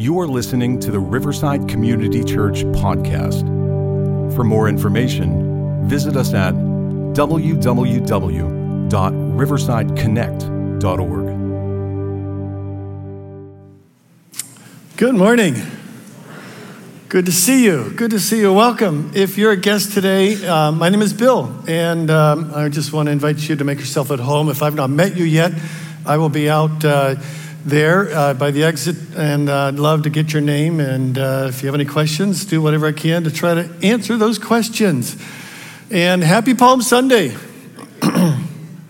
You are listening to the Riverside Community Church podcast. For more information, visit us at www.riversideconnect.org. Good morning. Good to see you. Good to see you. Welcome. If you're a guest today, uh, my name is Bill, and um, I just want to invite you to make yourself at home. If I've not met you yet, I will be out. Uh, there uh, by the exit, and uh, I'd love to get your name. And uh, if you have any questions, do whatever I can to try to answer those questions. And happy Palm Sunday!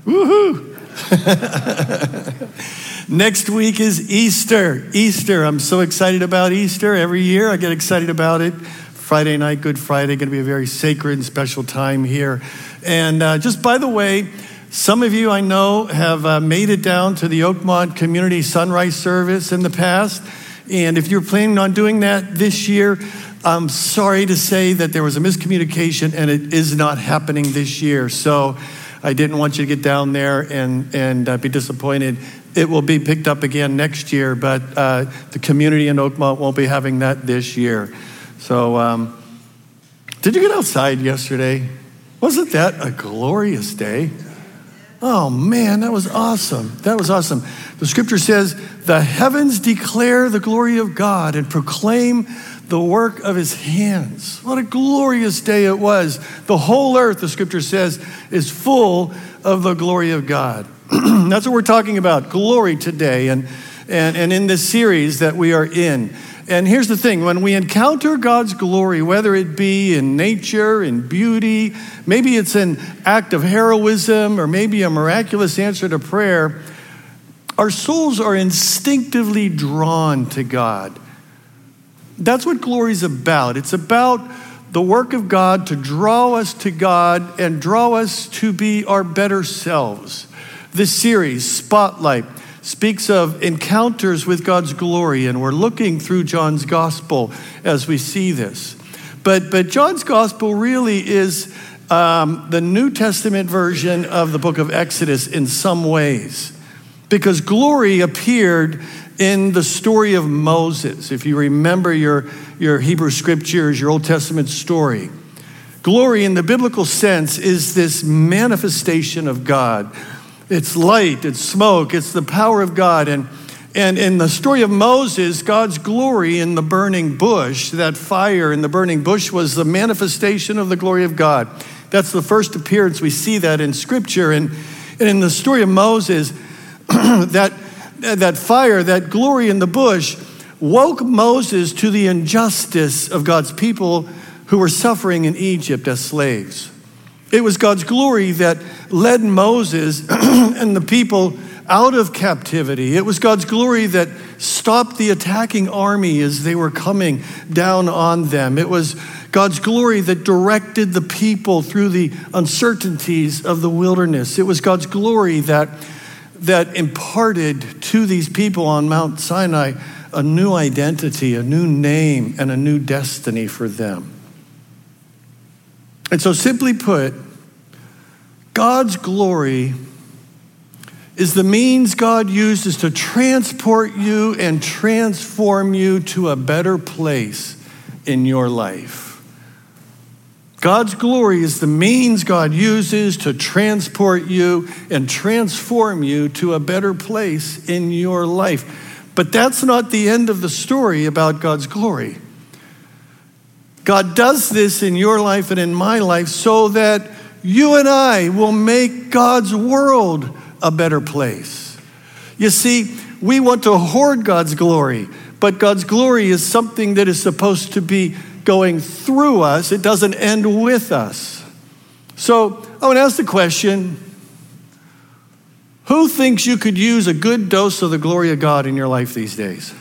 Woohoo! Next week is Easter. Easter. I'm so excited about Easter. Every year I get excited about it. Friday night, Good Friday, going to be a very sacred and special time here. And uh, just by the way, some of you I know have uh, made it down to the Oakmont Community Sunrise Service in the past. And if you're planning on doing that this year, I'm sorry to say that there was a miscommunication and it is not happening this year. So I didn't want you to get down there and, and uh, be disappointed. It will be picked up again next year, but uh, the community in Oakmont won't be having that this year. So, um, did you get outside yesterday? Wasn't that a glorious day? Oh man, that was awesome. That was awesome. The scripture says, The heavens declare the glory of God and proclaim the work of his hands. What a glorious day it was. The whole earth, the scripture says, is full of the glory of God. That's what we're talking about glory today and, and, and in this series that we are in. And here's the thing when we encounter God's glory, whether it be in nature, in beauty, maybe it's an act of heroism, or maybe a miraculous answer to prayer, our souls are instinctively drawn to God. That's what glory is about. It's about the work of God to draw us to God and draw us to be our better selves. This series, Spotlight, speaks of encounters with God's glory, and we're looking through John's gospel as we see this. But, but John's gospel really is um, the New Testament version of the book of Exodus in some ways, because glory appeared in the story of Moses. If you remember your, your Hebrew scriptures, your Old Testament story, glory in the biblical sense is this manifestation of God it's light, it's smoke, it's the power of God. And, and in the story of Moses, God's glory in the burning bush, that fire in the burning bush was the manifestation of the glory of God. That's the first appearance. We see that in Scripture. And, and in the story of Moses, that, that fire, that glory in the bush, woke Moses to the injustice of God's people who were suffering in Egypt as slaves. It was God's glory that led Moses and the people out of captivity. It was God's glory that stopped the attacking army as they were coming down on them. It was God's glory that directed the people through the uncertainties of the wilderness. It was God's glory that, that imparted to these people on Mount Sinai a new identity, a new name, and a new destiny for them. And so, simply put, God's glory is the means God uses to transport you and transform you to a better place in your life. God's glory is the means God uses to transport you and transform you to a better place in your life. But that's not the end of the story about God's glory. God does this in your life and in my life so that you and I will make God's world a better place. You see, we want to hoard God's glory, but God's glory is something that is supposed to be going through us, it doesn't end with us. So I want to ask the question who thinks you could use a good dose of the glory of God in your life these days?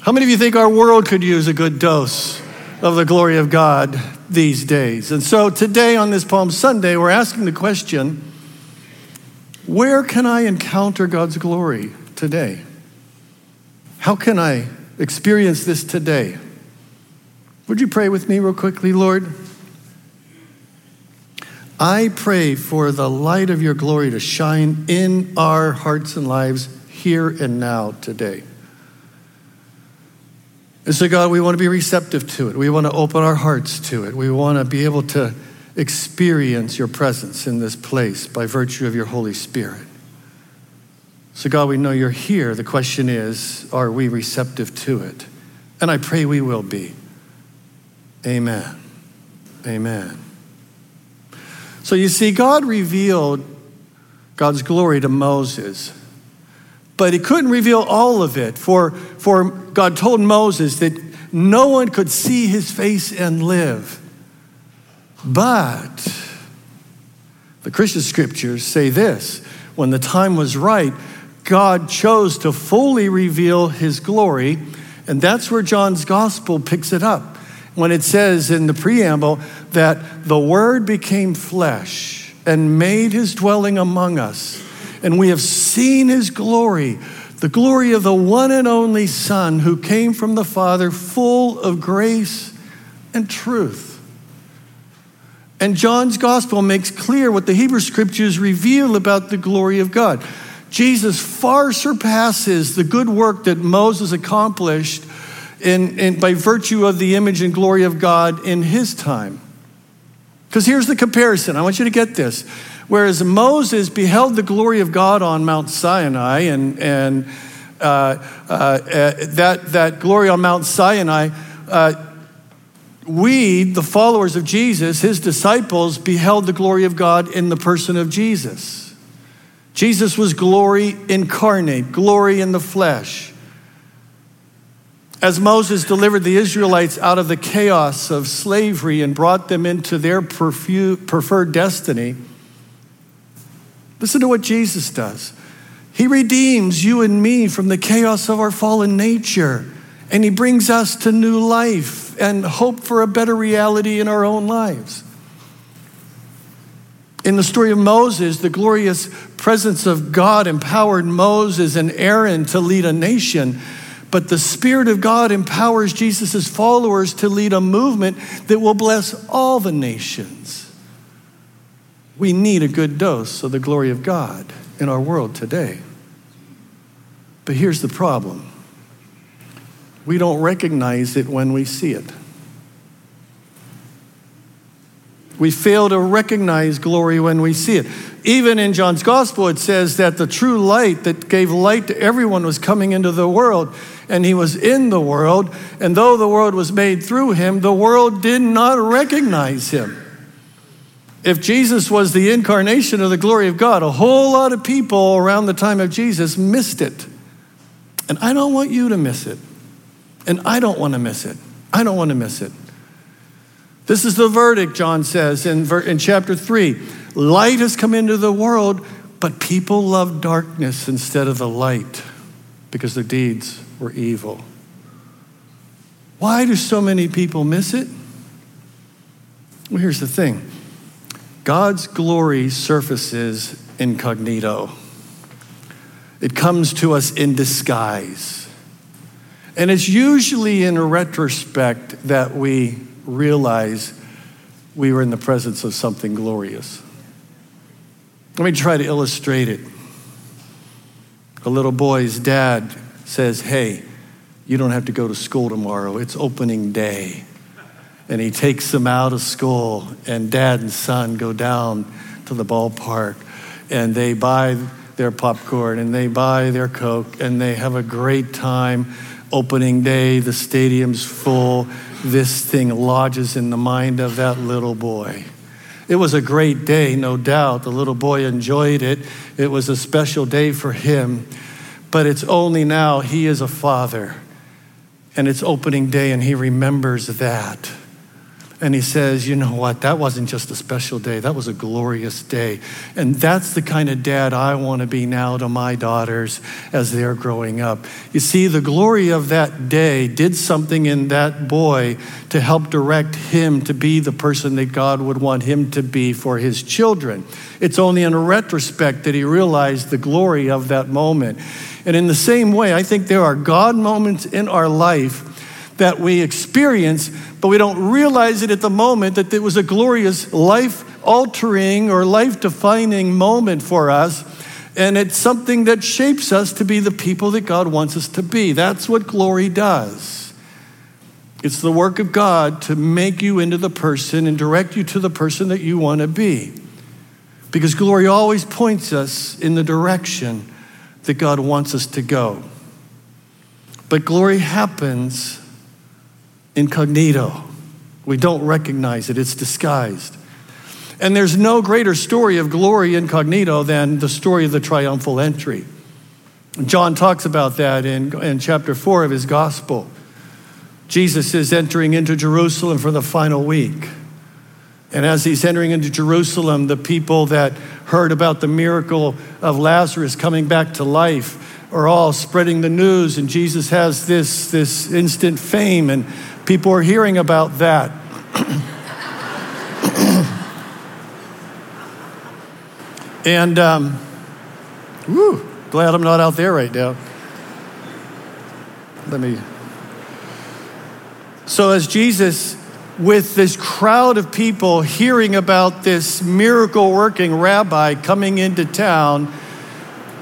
How many of you think our world could use a good dose of the glory of God these days. And so today on this Palm Sunday, we're asking the question where can I encounter God's glory today? How can I experience this today? Would you pray with me, real quickly, Lord? I pray for the light of your glory to shine in our hearts and lives here and now today. And so, God, we want to be receptive to it. We want to open our hearts to it. We want to be able to experience your presence in this place by virtue of your Holy Spirit. So, God, we know you're here. The question is, are we receptive to it? And I pray we will be. Amen. Amen. So, you see, God revealed God's glory to Moses, but he couldn't reveal all of it, for, for God told Moses that no one could see his face and live. But the Christian scriptures say this when the time was right, God chose to fully reveal his glory. And that's where John's gospel picks it up. When it says in the preamble that the word became flesh and made his dwelling among us, and we have seen his glory, the glory of the one and only Son who came from the Father, full of grace and truth. And John's gospel makes clear what the Hebrew scriptures reveal about the glory of God. Jesus far surpasses the good work that Moses accomplished in, in, by virtue of the image and glory of God in his time. Because here's the comparison. I want you to get this. Whereas Moses beheld the glory of God on Mount Sinai, and, and uh, uh, uh, that, that glory on Mount Sinai, uh, we, the followers of Jesus, his disciples, beheld the glory of God in the person of Jesus. Jesus was glory incarnate, glory in the flesh. As Moses delivered the Israelites out of the chaos of slavery and brought them into their preferred destiny, listen to what Jesus does. He redeems you and me from the chaos of our fallen nature, and He brings us to new life and hope for a better reality in our own lives. In the story of Moses, the glorious presence of God empowered Moses and Aaron to lead a nation. But the Spirit of God empowers Jesus' followers to lead a movement that will bless all the nations. We need a good dose of the glory of God in our world today. But here's the problem we don't recognize it when we see it. We fail to recognize glory when we see it. Even in John's gospel, it says that the true light that gave light to everyone was coming into the world, and he was in the world. And though the world was made through him, the world did not recognize him. If Jesus was the incarnation of the glory of God, a whole lot of people around the time of Jesus missed it. And I don't want you to miss it. And I don't want to miss it. I don't want to miss it. This is the verdict, John says in, in chapter 3. Light has come into the world, but people love darkness instead of the light because their deeds were evil. Why do so many people miss it? Well, here's the thing God's glory surfaces incognito, it comes to us in disguise. And it's usually in retrospect that we realize we were in the presence of something glorious. Let me try to illustrate it. A little boy's dad says, Hey, you don't have to go to school tomorrow, it's opening day. And he takes them out of school, and dad and son go down to the ballpark and they buy their popcorn and they buy their Coke and they have a great time opening day, the stadium's full. This thing lodges in the mind of that little boy. It was a great day, no doubt. The little boy enjoyed it. It was a special day for him. But it's only now he is a father and it's opening day and he remembers that. And he says, You know what? That wasn't just a special day, that was a glorious day. And that's the kind of dad I want to be now to my daughters as they're growing up. You see, the glory of that day did something in that boy to help direct him to be the person that God would want him to be for his children. It's only in retrospect that he realized the glory of that moment. And in the same way, I think there are God moments in our life that we experience, but we don't realize it at the moment that it was a glorious life altering or life defining moment for us. And it's something that shapes us to be the people that God wants us to be. That's what glory does. It's the work of God to make you into the person and direct you to the person that you want to be. Because glory always points us in the direction that God wants us to go. But glory happens incognito. We don't recognize it, it's disguised. And there's no greater story of glory incognito than the story of the triumphal entry. John talks about that in, in chapter 4 of his gospel. Jesus is entering into Jerusalem for the final week. And as he's entering into Jerusalem, the people that heard about the miracle of Lazarus coming back to life are all spreading the news, and Jesus has this, this instant fame, and people are hearing about that. and, um, whew, glad I'm not out there right now. Let me. So, as Jesus with this crowd of people hearing about this miracle working rabbi coming into town,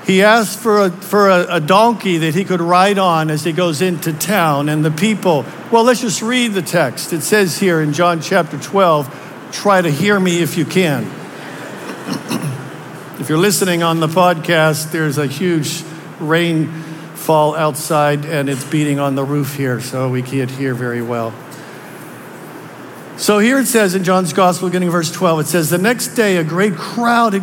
he asked for, a, for a, a, donkey that he could ride on as he goes into town. And the people, well, let's just read the text. It says here in John chapter 12, try to hear me if you can. if you're listening on the podcast, there's a huge rainfall outside and it's beating on the roof here, so we can't hear very well. So here it says in John's Gospel, beginning verse 12, it says, The next day a great crowd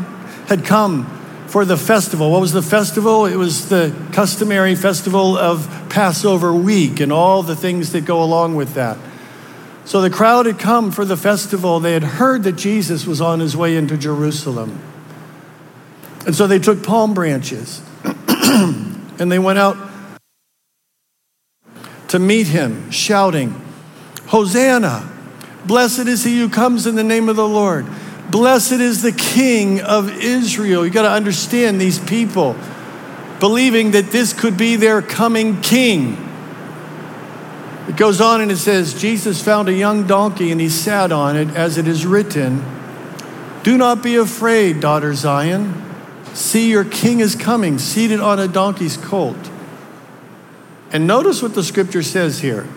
had come for the festival. What was the festival? It was the customary festival of Passover week and all the things that go along with that. So the crowd had come for the festival. They had heard that Jesus was on his way into Jerusalem. And so they took palm branches and they went out to meet him, shouting, Hosanna! Blessed is he who comes in the name of the Lord. Blessed is the King of Israel. You got to understand these people believing that this could be their coming king. It goes on and it says, Jesus found a young donkey and he sat on it, as it is written Do not be afraid, daughter Zion. See, your king is coming, seated on a donkey's colt. And notice what the scripture says here.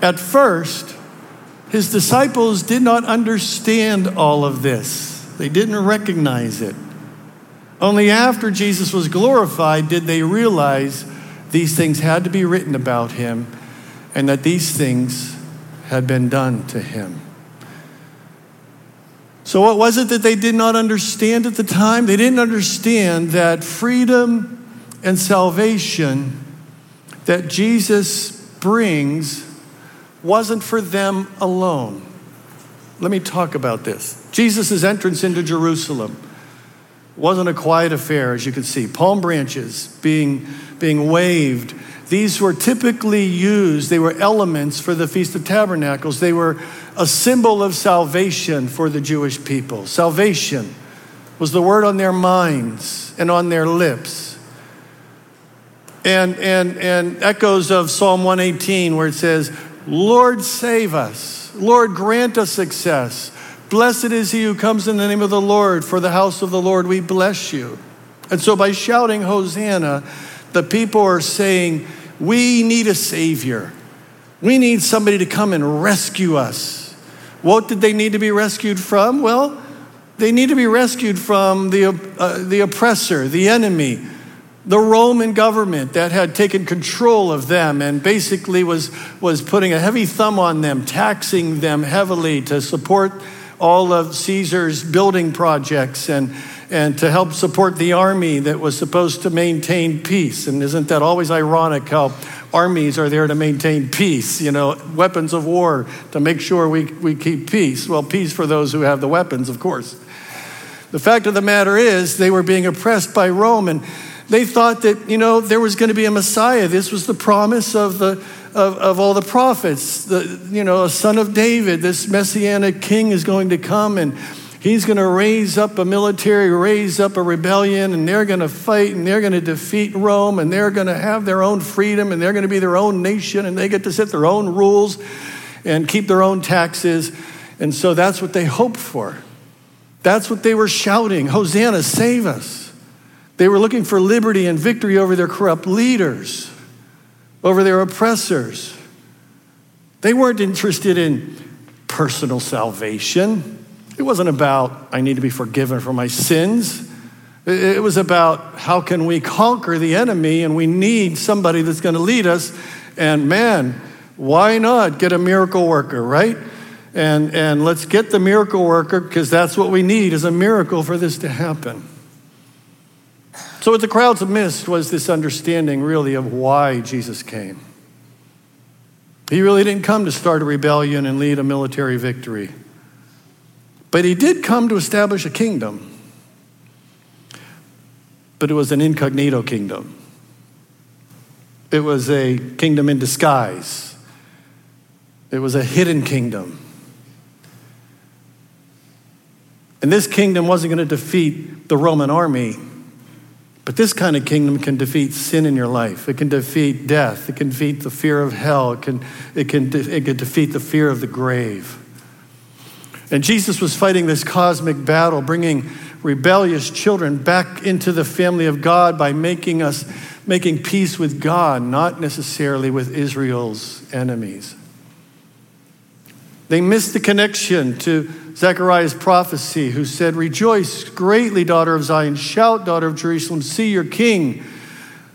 At first, his disciples did not understand all of this, they didn't recognize it. Only after Jesus was glorified did they realize these things had to be written about him and that these things had been done to him. So, what was it that they did not understand at the time? They didn't understand that freedom and salvation that Jesus brings wasn't for them alone. Let me talk about this. Jesus' entrance into Jerusalem wasn't a quiet affair, as you can see. Palm branches being, being waved. These were typically used, they were elements for the Feast of Tabernacles. They were a symbol of salvation for the Jewish people. Salvation was the word on their minds and on their lips. And, and, and echoes of Psalm 118, where it says, Lord, save us. Lord, grant us success. Blessed is he who comes in the name of the Lord. For the house of the Lord, we bless you. And so by shouting Hosanna, the people are saying, We need a Savior. We need somebody to come and rescue us. What did they need to be rescued from? Well, they need to be rescued from the, uh, the oppressor, the enemy, the Roman government that had taken control of them and basically was, was putting a heavy thumb on them, taxing them heavily to support all of Caesar's building projects and, and to help support the army that was supposed to maintain peace. And isn't that always ironic how armies are there to maintain peace, you know, weapons of war to make sure we, we keep peace? Well, peace for those who have the weapons, of course. The fact of the matter is, they were being oppressed by Rome and they thought that, you know, there was going to be a Messiah. This was the promise of, the, of, of all the prophets. The, you know, a son of David, this messianic king is going to come and he's going to raise up a military, raise up a rebellion, and they're going to fight and they're going to defeat Rome and they're going to have their own freedom and they're going to be their own nation and they get to set their own rules and keep their own taxes. And so that's what they hoped for. That's what they were shouting Hosanna, save us. They were looking for liberty and victory over their corrupt leaders, over their oppressors. They weren't interested in personal salvation. It wasn't about, I need to be forgiven for my sins. It was about how can we conquer the enemy, and we need somebody that's going to lead us. And man, why not get a miracle worker, right? And, and let's get the miracle worker because that's what we need is a miracle for this to happen. So, what the crowds missed was this understanding, really, of why Jesus came. He really didn't come to start a rebellion and lead a military victory, but he did come to establish a kingdom. But it was an incognito kingdom, it was a kingdom in disguise, it was a hidden kingdom. And this kingdom wasn't going to defeat the Roman army, but this kind of kingdom can defeat sin in your life. It can defeat death. It can defeat the fear of hell. It can, it can, it can defeat the fear of the grave. And Jesus was fighting this cosmic battle, bringing rebellious children back into the family of God by making us making peace with God, not necessarily with Israel's enemies. They missed the connection to Zechariah's prophecy, who said, Rejoice greatly, daughter of Zion. Shout, daughter of Jerusalem. See, your king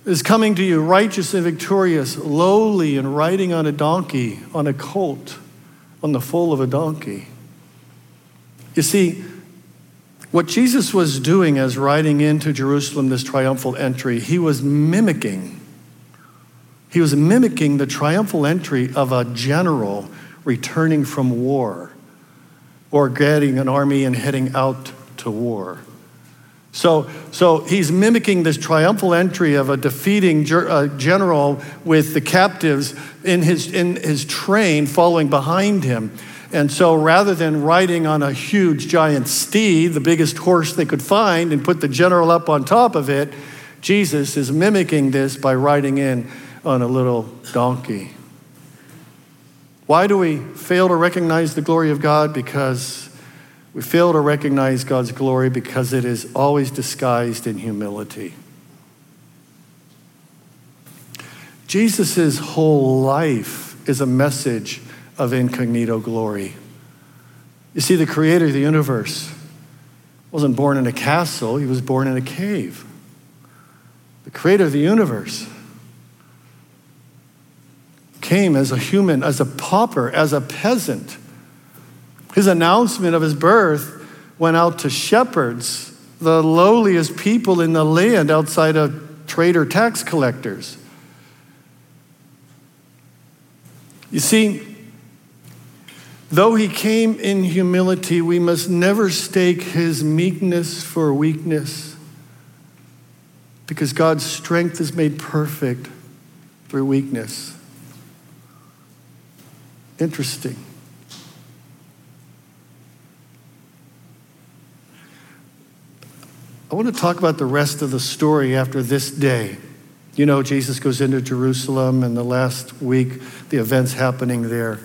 is coming to you, righteous and victorious, lowly and riding on a donkey, on a colt, on the foal of a donkey. You see, what Jesus was doing as riding into Jerusalem, this triumphal entry, he was mimicking. He was mimicking the triumphal entry of a general returning from war or getting an army and heading out to war. So, so he's mimicking this triumphal entry of a defeating uh, general with the captives in his, in his train following behind him. And so rather than riding on a huge giant steed, the biggest horse they could find, and put the general up on top of it, Jesus is mimicking this by riding in on a little donkey. Why do we fail to recognize the glory of God? Because we fail to recognize God's glory because it is always disguised in humility. Jesus' whole life is a message of incognito glory. You see, the creator of the universe wasn't born in a castle, he was born in a cave. The creator of the universe came as a human, as a pauper, as a peasant. His announcement of his birth went out to shepherds, the lowliest people in the land outside of trader tax collectors. You see, though he came in humility, we must never stake his meekness for weakness because God's strength is made perfect through weakness. Interesting. I want to talk about the rest of the story after this day. You know, Jesus goes into Jerusalem, and the last week, the events happening there.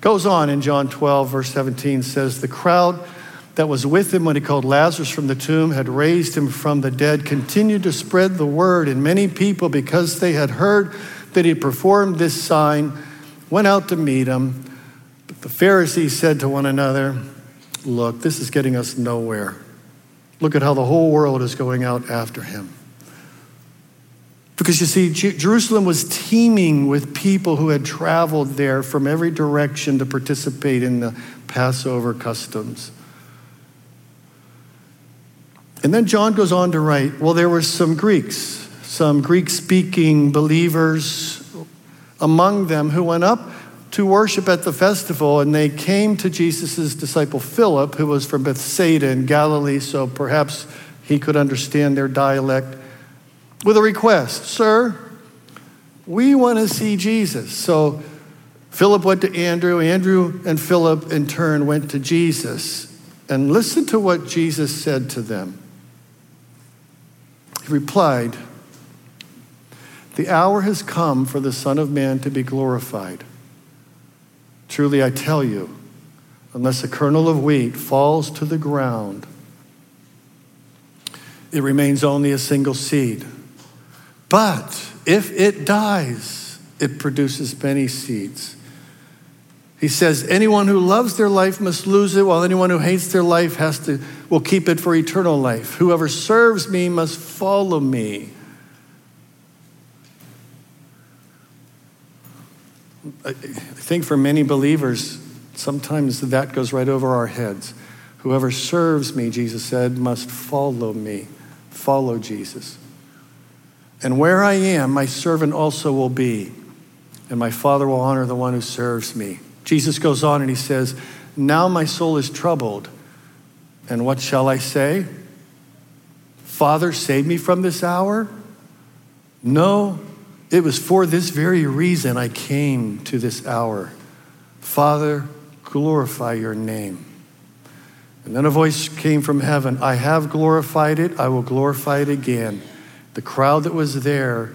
Goes on in John 12, verse 17 says, The crowd that was with him when he called Lazarus from the tomb had raised him from the dead, continued to spread the word, and many people, because they had heard that he performed this sign, went out to meet him. But the Pharisees said to one another, Look, this is getting us nowhere. Look at how the whole world is going out after him. Because you see, Jerusalem was teeming with people who had traveled there from every direction to participate in the Passover customs. And then John goes on to write well, there were some Greeks, some Greek speaking believers among them who went up to worship at the festival, and they came to Jesus' disciple Philip, who was from Bethsaida in Galilee, so perhaps he could understand their dialect, with a request Sir, we want to see Jesus. So Philip went to Andrew, Andrew and Philip in turn went to Jesus. And listen to what Jesus said to them. He replied, the hour has come for the Son of Man to be glorified. Truly, I tell you, unless a kernel of wheat falls to the ground, it remains only a single seed. But if it dies, it produces many seeds. He says, anyone who loves their life must lose it, while anyone who hates their life has to, will keep it for eternal life. Whoever serves me must follow me. I think for many believers, sometimes that goes right over our heads. Whoever serves me, Jesus said, must follow me. Follow Jesus. And where I am, my servant also will be, and my Father will honor the one who serves me. Jesus goes on and he says, Now my soul is troubled. And what shall I say? Father, save me from this hour? No, it was for this very reason I came to this hour. Father, glorify your name. And then a voice came from heaven I have glorified it, I will glorify it again. The crowd that was there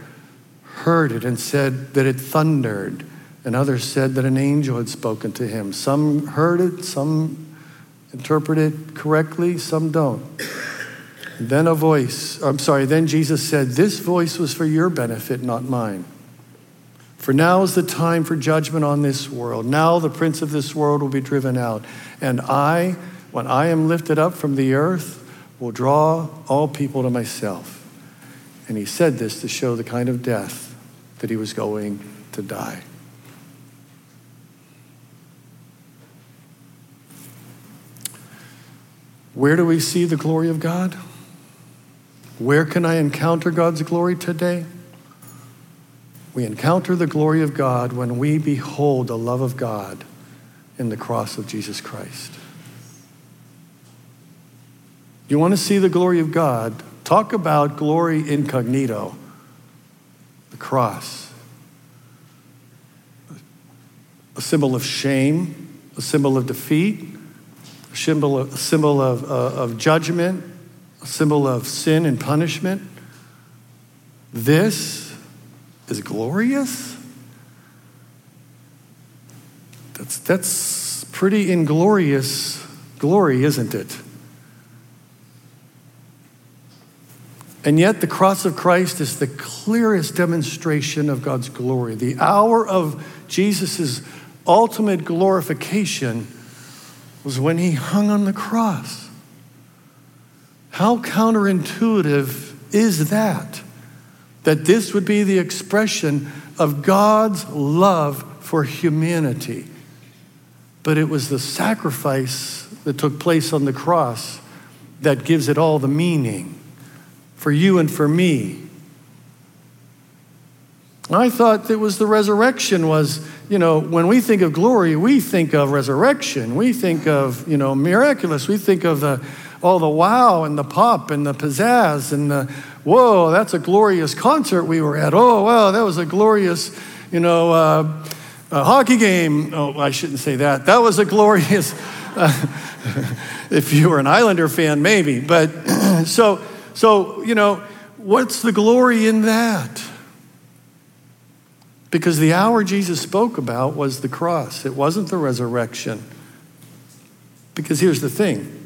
heard it and said that it thundered, and others said that an angel had spoken to him. Some heard it, some interpreted it correctly, some don't. Then a voice, I'm sorry, then Jesus said, This voice was for your benefit, not mine. For now is the time for judgment on this world. Now the prince of this world will be driven out. And I, when I am lifted up from the earth, will draw all people to myself. And he said this to show the kind of death that he was going to die. Where do we see the glory of God? Where can I encounter God's glory today? We encounter the glory of God when we behold the love of God in the cross of Jesus Christ. You want to see the glory of God? Talk about glory incognito, the cross. A symbol of shame, a symbol of defeat, a symbol of, a symbol of, uh, of judgment, a symbol of sin and punishment. This is glorious. That's, that's pretty inglorious glory, isn't it? And yet, the cross of Christ is the clearest demonstration of God's glory. The hour of Jesus' ultimate glorification was when he hung on the cross. How counterintuitive is that? That this would be the expression of God's love for humanity. But it was the sacrifice that took place on the cross that gives it all the meaning for you and for me. I thought it was the resurrection was, you know, when we think of glory, we think of resurrection. We think of, you know, miraculous. We think of the all the wow and the pop and the pizzazz and the whoa, that's a glorious concert we were at. Oh, wow, that was a glorious, you know, uh, a hockey game. Oh, I shouldn't say that. That was a glorious, uh, if you were an Islander fan, maybe. But so, so, you know, what's the glory in that? Because the hour Jesus spoke about was the cross, it wasn't the resurrection. Because here's the thing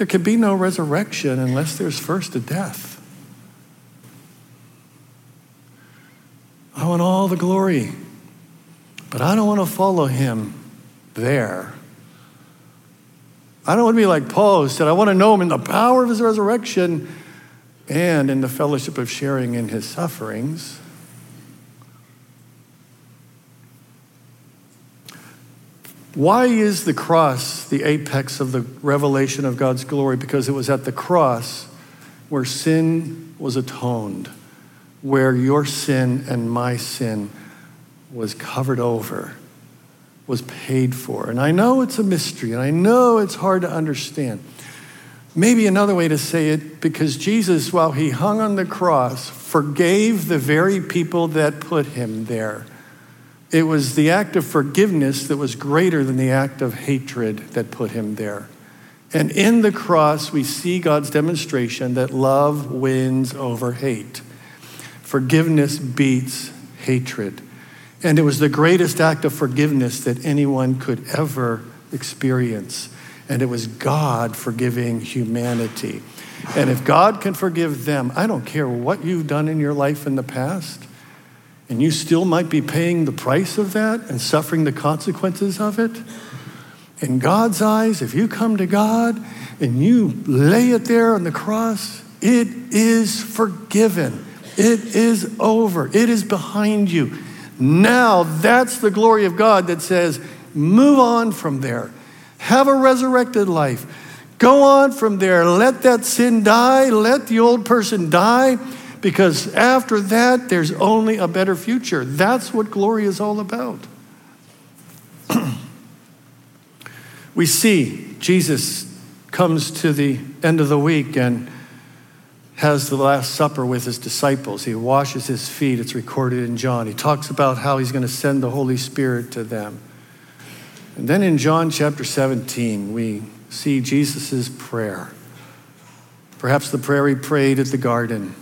there can be no resurrection unless there's first a death. I want all the glory, but I don't want to follow him there. I don't want to be like Paul who said, I want to know him in the power of his resurrection and in the fellowship of sharing in his sufferings. Why is the cross the apex of the revelation of God's glory? Because it was at the cross where sin was atoned, where your sin and my sin was covered over, was paid for. And I know it's a mystery, and I know it's hard to understand. Maybe another way to say it, because Jesus, while he hung on the cross, forgave the very people that put him there. It was the act of forgiveness that was greater than the act of hatred that put him there. And in the cross, we see God's demonstration that love wins over hate. Forgiveness beats hatred. And it was the greatest act of forgiveness that anyone could ever experience. And it was God forgiving humanity. And if God can forgive them, I don't care what you've done in your life in the past. And you still might be paying the price of that and suffering the consequences of it. In God's eyes, if you come to God and you lay it there on the cross, it is forgiven. It is over. It is behind you. Now, that's the glory of God that says, move on from there. Have a resurrected life. Go on from there. Let that sin die. Let the old person die. Because after that, there's only a better future. That's what glory is all about. we see Jesus comes to the end of the week and has the Last Supper with his disciples. He washes his feet. It's recorded in John. He talks about how he's going to send the Holy Spirit to them. And then in John chapter 17, we see Jesus' prayer. Perhaps the prayer he prayed at the garden.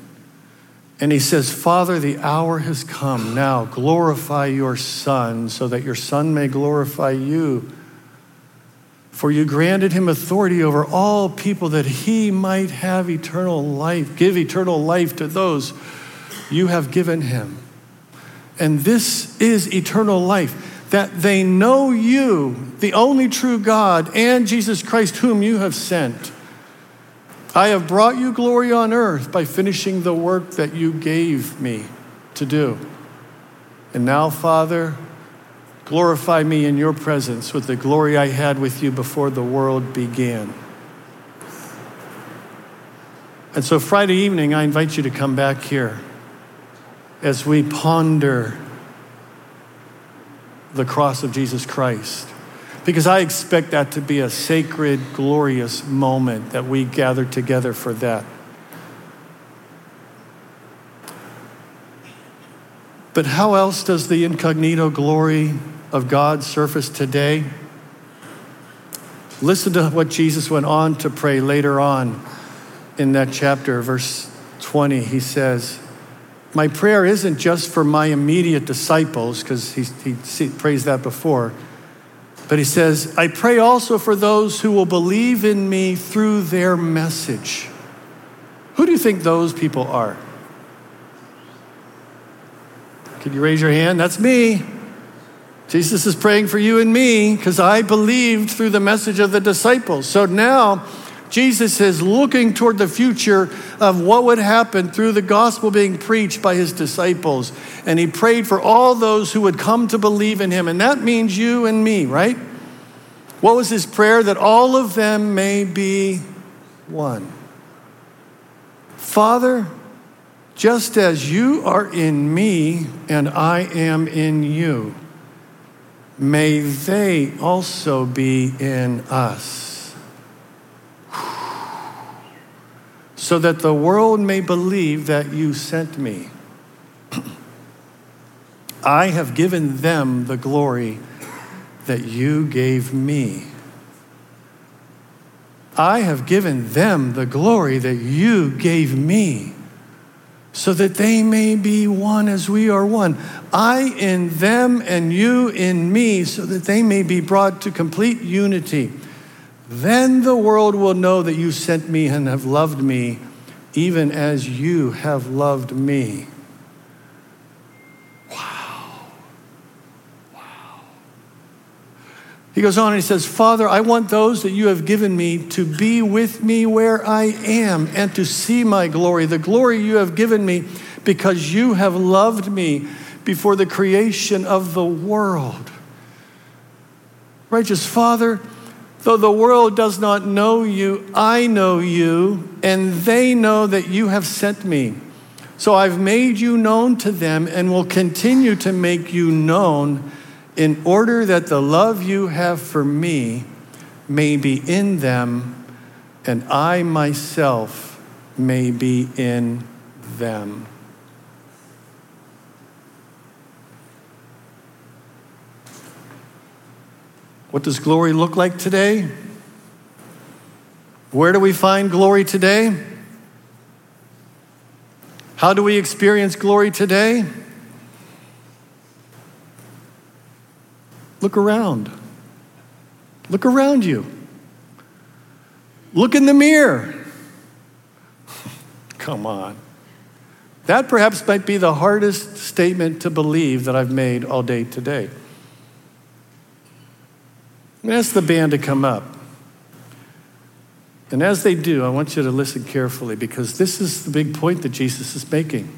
And he says, Father, the hour has come. Now glorify your Son so that your Son may glorify you. For you granted him authority over all people that he might have eternal life, give eternal life to those you have given him. And this is eternal life, that they know you, the only true God, and Jesus Christ, whom you have sent. I have brought you glory on earth by finishing the work that you gave me to do. And now, Father, Glorify me in your presence with the glory I had with you before the world began. And so, Friday evening, I invite you to come back here as we ponder the cross of Jesus Christ. Because I expect that to be a sacred, glorious moment that we gather together for that. But how else does the incognito glory of God surface today? Listen to what Jesus went on to pray later on in that chapter, verse 20. He says, My prayer isn't just for my immediate disciples, because he, he prays that before, but he says, I pray also for those who will believe in me through their message. Who do you think those people are? Can you raise your hand? That's me. Jesus is praying for you and me because I believed through the message of the disciples. So now Jesus is looking toward the future of what would happen through the gospel being preached by his disciples. And he prayed for all those who would come to believe in him. And that means you and me, right? What was his prayer? That all of them may be one. Father, just as you are in me and I am in you may they also be in us. So that the world may believe that you sent me. I have given them the glory that you gave me. I have given them the glory that you gave me so that they may be one as we are one. I in them and you in me, so that they may be brought to complete unity. Then the world will know that you sent me and have loved me, even as you have loved me. He goes on and he says, Father, I want those that you have given me to be with me where I am and to see my glory, the glory you have given me because you have loved me before the creation of the world. Righteous Father, though the world does not know you, I know you, and they know that you have sent me. So I've made you known to them and will continue to make you known in order that the love you have for me may be in them and I myself may be in them. What does glory look like today? Where do we find glory today? How do we experience glory today? Look around. Look around you. Look in the mirror. Come on. That perhaps might be the hardest statement to believe that I've made all day today. Ask the band to come up. And as they do, I want you to listen carefully because this is the big point that Jesus is making.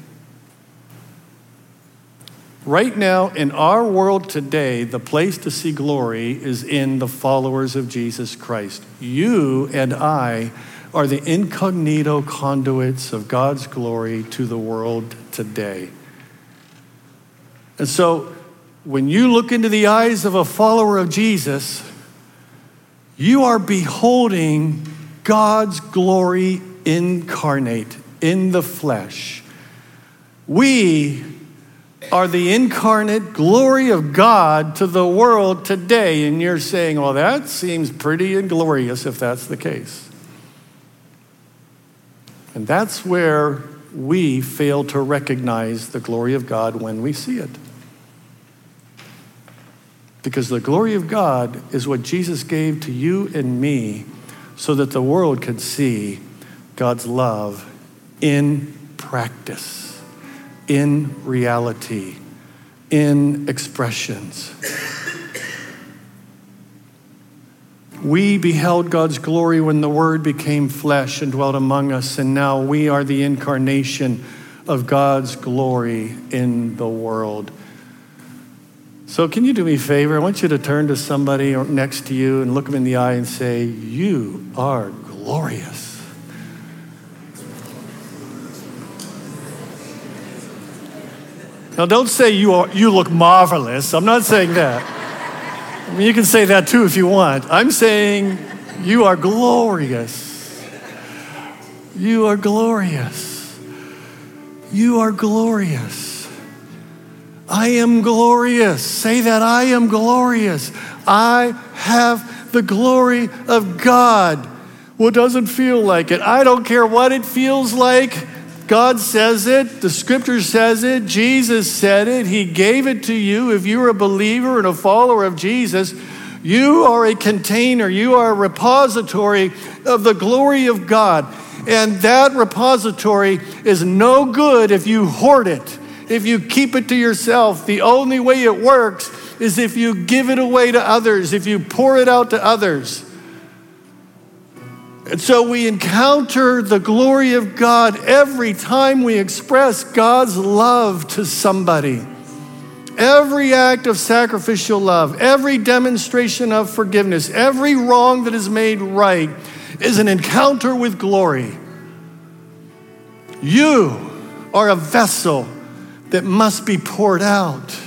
Right now, in our world today, the place to see glory is in the followers of Jesus Christ. You and I are the incognito conduits of God's glory to the world today. And so, when you look into the eyes of a follower of Jesus, you are beholding God's glory incarnate in the flesh. We are the incarnate glory of God to the world today. And you're saying, well, that seems pretty and glorious if that's the case. And that's where we fail to recognize the glory of God when we see it. Because the glory of God is what Jesus gave to you and me so that the world could see God's love in practice, in reality, in expressions. We beheld God's glory when the Word became flesh and dwelt among us, and now we are the incarnation of God's glory in the world. So, can you do me a favor? I want you to turn to somebody next to you and look them in the eye and say, You are glorious. Now, don't say you, are, you look marvelous. I'm not saying that. I mean, you can say that too if you want. I'm saying you are glorious. You are glorious. You are glorious. I am glorious. Say that I am glorious. I have the glory of God. Well, it doesn't feel like it? I don't care what it feels like. God says it, the scripture says it, Jesus said it, He gave it to you. If you're a believer and a follower of Jesus, you are a container, you are a repository of the glory of God. And that repository is no good if you hoard it, if you keep it to yourself. The only way it works is if you give it away to others, if you pour it out to others. And so we encounter the glory of God every time we express God's love to somebody. Every act of sacrificial love, every demonstration of forgiveness, every wrong that is made right is an encounter with glory. You are a vessel that must be poured out.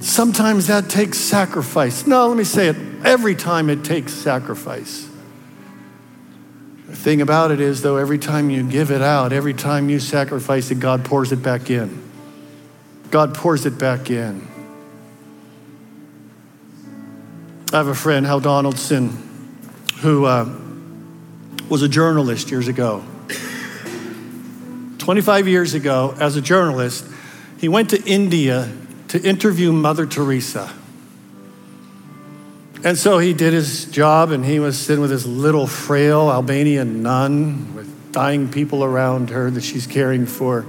Sometimes that takes sacrifice. No, let me say it every time it takes sacrifice. The thing about it is, though, every time you give it out, every time you sacrifice it, God pours it back in. God pours it back in. I have a friend, Hal Donaldson, who uh, was a journalist years ago. 25 years ago, as a journalist, he went to India to interview Mother Teresa. And so he did his job, and he was sitting with this little frail Albanian nun with dying people around her that she's caring for.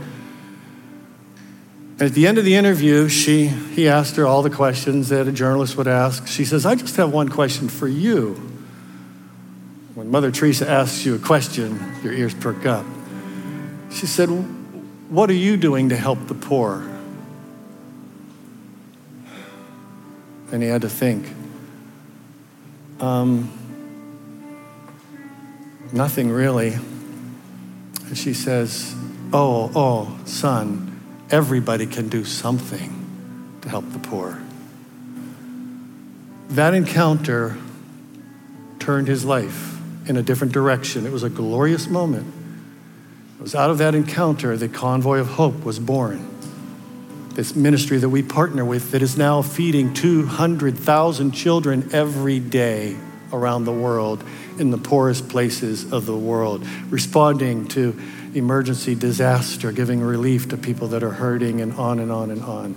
And at the end of the interview, she, he asked her all the questions that a journalist would ask. She says, I just have one question for you. When Mother Teresa asks you a question, your ears perk up. She said, What are you doing to help the poor? And he had to think. Um, nothing really. And she says, Oh, oh, son, everybody can do something to help the poor. That encounter turned his life in a different direction. It was a glorious moment. Was out of that encounter that Convoy of Hope was born this ministry that we partner with that is now feeding 200,000 children every day around the world in the poorest places of the world, responding to emergency disaster, giving relief to people that are hurting, and on and on and on.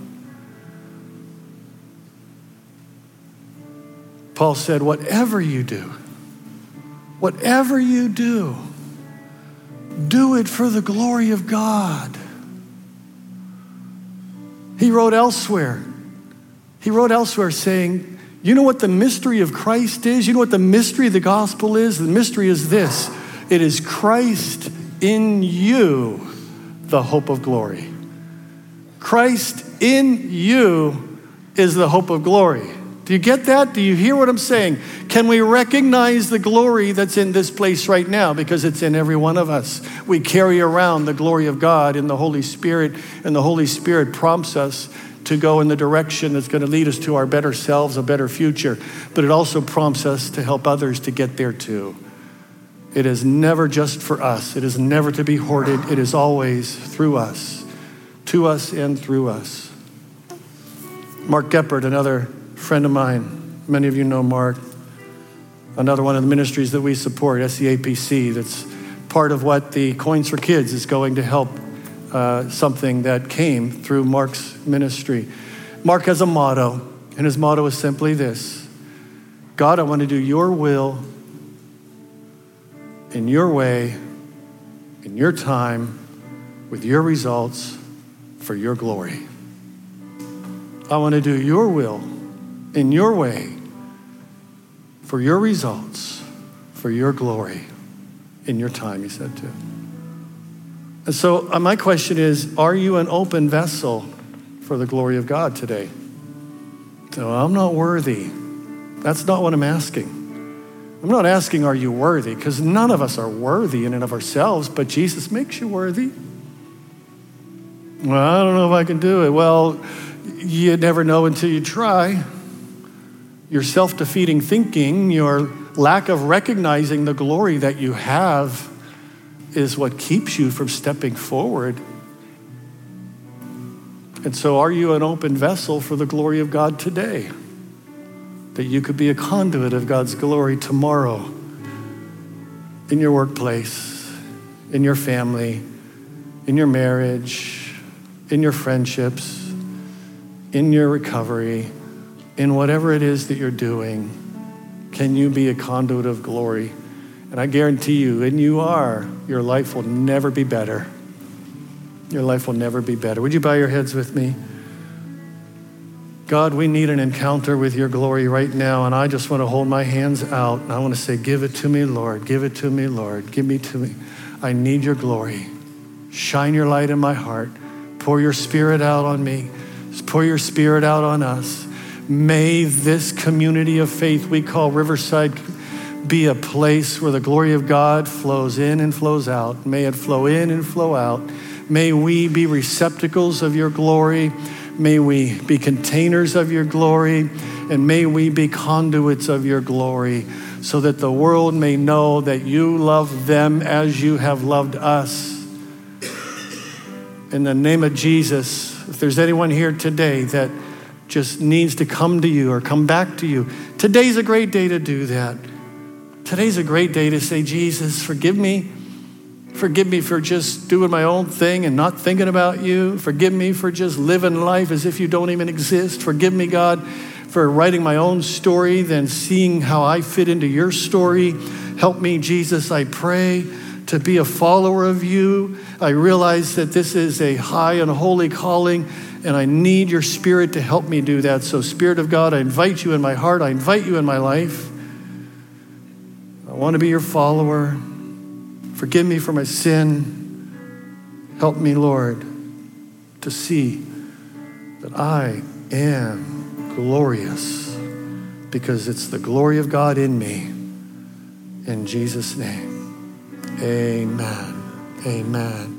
Paul said, Whatever you do, whatever you do, do it for the glory of God. He wrote elsewhere. He wrote elsewhere saying, You know what the mystery of Christ is? You know what the mystery of the gospel is? The mystery is this it is Christ in you, the hope of glory. Christ in you is the hope of glory. Do you get that? Do you hear what I'm saying? Can we recognize the glory that's in this place right now? Because it's in every one of us. We carry around the glory of God in the Holy Spirit, and the Holy Spirit prompts us to go in the direction that's going to lead us to our better selves, a better future. But it also prompts us to help others to get there too. It is never just for us, it is never to be hoarded, it is always through us, to us and through us. Mark Geppert, another friend of mine. Many of you know Mark. Another one of the ministries that we support, SEAPC, that's part of what the Coins for Kids is going to help uh, something that came through Mark's ministry. Mark has a motto, and his motto is simply this God, I want to do your will in your way, in your time, with your results, for your glory. I want to do your will in your way for your results, for your glory, in your time, he said too. And so, uh, my question is Are you an open vessel for the glory of God today? So, I'm not worthy. That's not what I'm asking. I'm not asking, Are you worthy? Because none of us are worthy in and of ourselves, but Jesus makes you worthy. Well, I don't know if I can do it. Well, you never know until you try your self defeating thinking, your lack of recognizing the glory that you have is what keeps you from stepping forward. And so, are you an open vessel for the glory of God today? That you could be a conduit of God's glory tomorrow in your workplace, in your family, in your marriage, in your friendships, in your recovery in whatever it is that you're doing, can you be a conduit of glory? And I guarantee you, and you are, your life will never be better. Your life will never be better. Would you bow your heads with me? God, we need an encounter with your glory right now, and I just want to hold my hands out and I want to say, Give it to me, Lord. Give it to me, Lord. Give me to me. I need your glory. Shine your light in my heart. Pour your spirit out on me. Pour your spirit out on us. May this community of faith we call Riverside be a place where the glory of God flows in and flows out. May it flow in and flow out. May we be receptacles of your glory. May we be containers of your glory. And may we be conduits of your glory so that the world may know that you love them as you have loved us. In the name of Jesus, if there's anyone here today that just needs to come to you or come back to you. Today's a great day to do that. Today's a great day to say, Jesus, forgive me. Forgive me for just doing my own thing and not thinking about you. Forgive me for just living life as if you don't even exist. Forgive me, God, for writing my own story, then seeing how I fit into your story. Help me, Jesus, I pray, to be a follower of you. I realize that this is a high and holy calling and I need your spirit to help me do that. So, Spirit of God, I invite you in my heart, I invite you in my life. I want to be your follower. Forgive me for my sin. Help me, Lord, to see that I am glorious because it's the glory of God in me. In Jesus' name, amen. Amen.